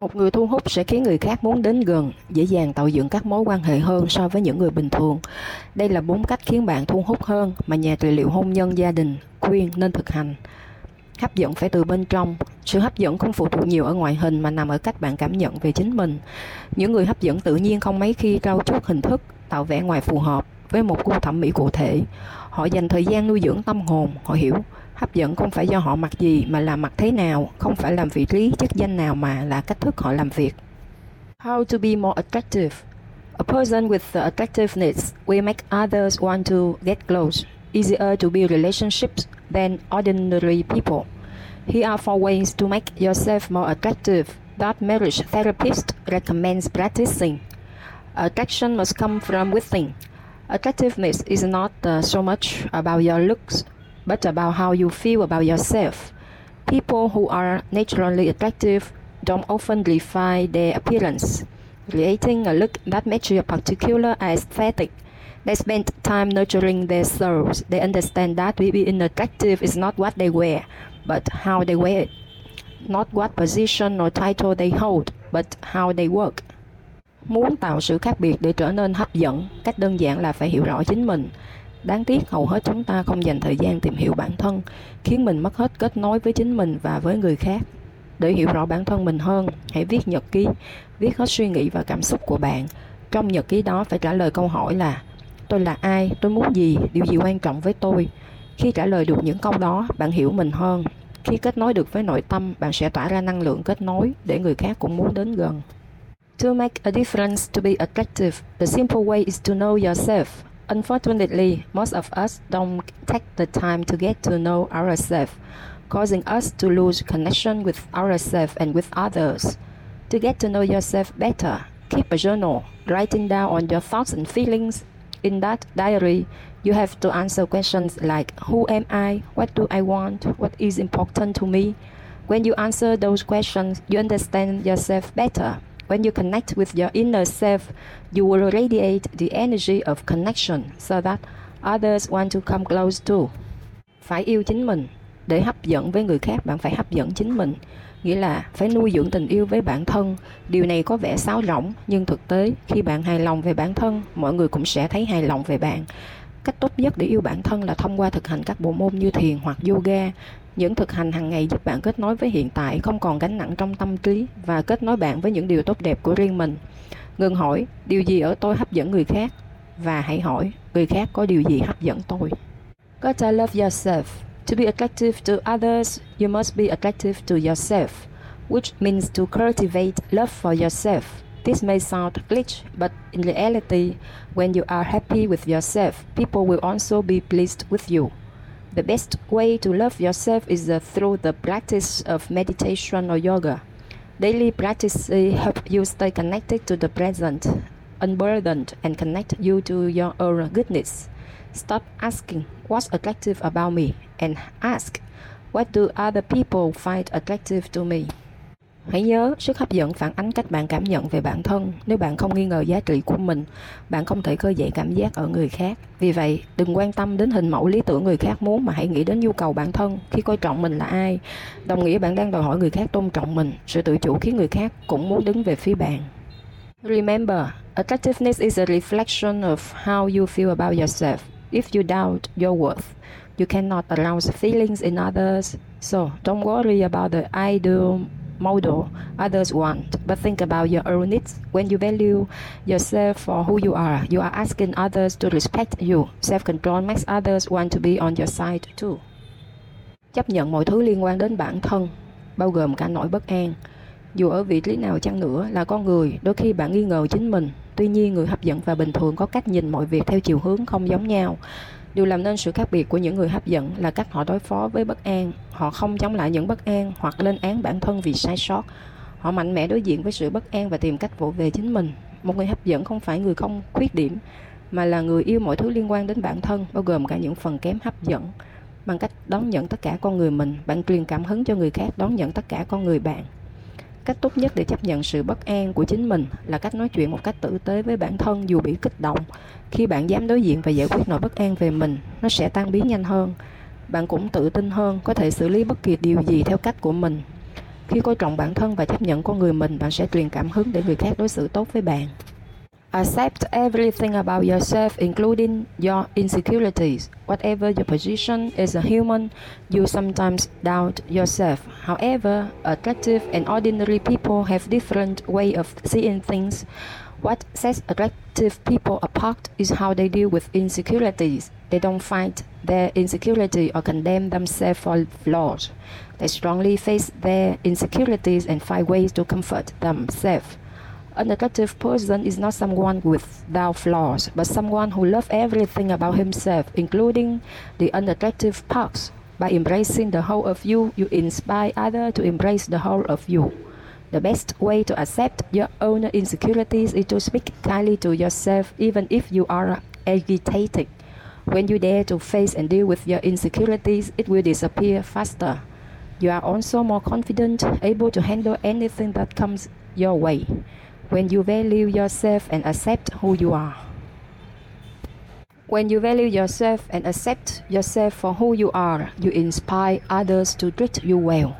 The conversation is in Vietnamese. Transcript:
Một người thu hút sẽ khiến người khác muốn đến gần, dễ dàng tạo dựng các mối quan hệ hơn so với những người bình thường. Đây là bốn cách khiến bạn thu hút hơn mà nhà trị liệu hôn nhân gia đình khuyên nên thực hành. Hấp dẫn phải từ bên trong. Sự hấp dẫn không phụ thuộc nhiều ở ngoại hình mà nằm ở cách bạn cảm nhận về chính mình. Những người hấp dẫn tự nhiên không mấy khi trau chuốt hình thức, tạo vẻ ngoài phù hợp với một gu thẩm mỹ cụ thể. Họ dành thời gian nuôi dưỡng tâm hồn, họ hiểu hấp dẫn không phải do họ mặc gì mà là mặc thế nào, không phải làm vị trí, chức danh nào mà là cách thức họ làm việc. How to be more attractive A person with the attractiveness will make others want to get close, easier to build relationships than ordinary people. Here are four ways to make yourself more attractive that marriage therapist recommends practicing. Attraction must come from within. Attractiveness is not uh, so much about your looks, but about how you feel about yourself. People who are naturally attractive don't often refine their appearance, creating a look that matches a particular aesthetic. They spend time nurturing their souls. They understand that being attractive is not what they wear, but how they wear it. Not what position or title they hold, but how they work. Muốn tạo sự khác biệt để trở nên hấp dẫn, cách đơn giản là phải hiểu rõ chính mình. Đáng tiếc hầu hết chúng ta không dành thời gian tìm hiểu bản thân, khiến mình mất hết kết nối với chính mình và với người khác. Để hiểu rõ bản thân mình hơn, hãy viết nhật ký, viết hết suy nghĩ và cảm xúc của bạn. Trong nhật ký đó phải trả lời câu hỏi là Tôi là ai? Tôi muốn gì? Điều gì quan trọng với tôi? Khi trả lời được những câu đó, bạn hiểu mình hơn. Khi kết nối được với nội tâm, bạn sẽ tỏa ra năng lượng kết nối để người khác cũng muốn đến gần. To make a difference to be attractive, the simple way is to know yourself. Unfortunately, most of us don't take the time to get to know ourselves, causing us to lose connection with ourselves and with others. To get to know yourself better, keep a journal, writing down on your thoughts and feelings. In that diary, you have to answer questions like Who am I? What do I want? What is important to me? When you answer those questions, you understand yourself better When you connect with your inner self, you will radiate the energy of connection so that others want to come close to. Phải yêu chính mình. Để hấp dẫn với người khác, bạn phải hấp dẫn chính mình. Nghĩa là phải nuôi dưỡng tình yêu với bản thân. Điều này có vẻ sáo rỗng, nhưng thực tế khi bạn hài lòng về bản thân, mọi người cũng sẽ thấy hài lòng về bạn. Cách tốt nhất để yêu bản thân là thông qua thực hành các bộ môn như thiền hoặc yoga, những thực hành hàng ngày giúp bạn kết nối với hiện tại, không còn gánh nặng trong tâm trí và kết nối bạn với những điều tốt đẹp của riêng mình. Ngừng hỏi điều gì ở tôi hấp dẫn người khác và hãy hỏi người khác có điều gì hấp dẫn tôi. Gotta love yourself. To be attractive to others, you must be attractive to yourself, which means to cultivate love for yourself. This may sound glitch, but in reality, when you are happy with yourself, people will also be pleased with you. The best way to love yourself is uh, through the practice of meditation or yoga. Daily practice uh, help you stay connected to the present, unburdened, and connect you to your own goodness. Stop asking what's attractive about me and ask what do other people find attractive to me. Hãy nhớ, sức hấp dẫn phản ánh cách bạn cảm nhận về bản thân. Nếu bạn không nghi ngờ giá trị của mình, bạn không thể khơi dậy cảm giác ở người khác. Vì vậy, đừng quan tâm đến hình mẫu lý tưởng người khác muốn mà hãy nghĩ đến nhu cầu bản thân khi coi trọng mình là ai. Đồng nghĩa bạn đang đòi hỏi người khác tôn trọng mình. Sự tự chủ khiến người khác cũng muốn đứng về phía bạn. Remember, attractiveness is a reflection of how you feel about yourself. If you doubt your worth, you cannot arouse feelings in others. So, don't worry about the ideal model others want, but think about your own needs. When you value yourself for who you are, you are asking others to respect you. Self control makes others want to be on your side too. Chấp nhận mọi thứ liên quan đến bản thân, bao gồm cả nỗi bất an. Dù ở vị trí nào chăng nữa là con người, đôi khi bạn nghi ngờ chính mình. Tuy nhiên, người hấp dẫn và bình thường có cách nhìn mọi việc theo chiều hướng không giống nhau. Điều làm nên sự khác biệt của những người hấp dẫn là cách họ đối phó với bất an. Họ không chống lại những bất an hoặc lên án bản thân vì sai sót. Họ mạnh mẽ đối diện với sự bất an và tìm cách vỗ về chính mình. Một người hấp dẫn không phải người không khuyết điểm, mà là người yêu mọi thứ liên quan đến bản thân, bao gồm cả những phần kém hấp dẫn. Bằng cách đón nhận tất cả con người mình, bạn truyền cảm hứng cho người khác đón nhận tất cả con người bạn. Cách tốt nhất để chấp nhận sự bất an của chính mình là cách nói chuyện một cách tử tế với bản thân dù bị kích động. Khi bạn dám đối diện và giải quyết nỗi bất an về mình, nó sẽ tan biến nhanh hơn. Bạn cũng tự tin hơn, có thể xử lý bất kỳ điều gì theo cách của mình. Khi coi trọng bản thân và chấp nhận con người mình, bạn sẽ truyền cảm hứng để người khác đối xử tốt với bạn. Accept everything about yourself, including your insecurities. Whatever your position as a human, you sometimes doubt yourself. However, attractive and ordinary people have different way of seeing things. What sets attractive people apart is how they deal with insecurities. They don't fight their insecurity or condemn themselves for flaws. They strongly face their insecurities and find ways to comfort themselves. An attractive person is not someone without flaws, but someone who loves everything about himself, including the unattractive parts. By embracing the whole of you, you inspire others to embrace the whole of you. The best way to accept your own insecurities is to speak kindly to yourself, even if you are agitated. When you dare to face and deal with your insecurities, it will disappear faster. You are also more confident, able to handle anything that comes your way. When you value yourself and accept who you are. When you value yourself and accept yourself for who you are, you inspire others to treat you well.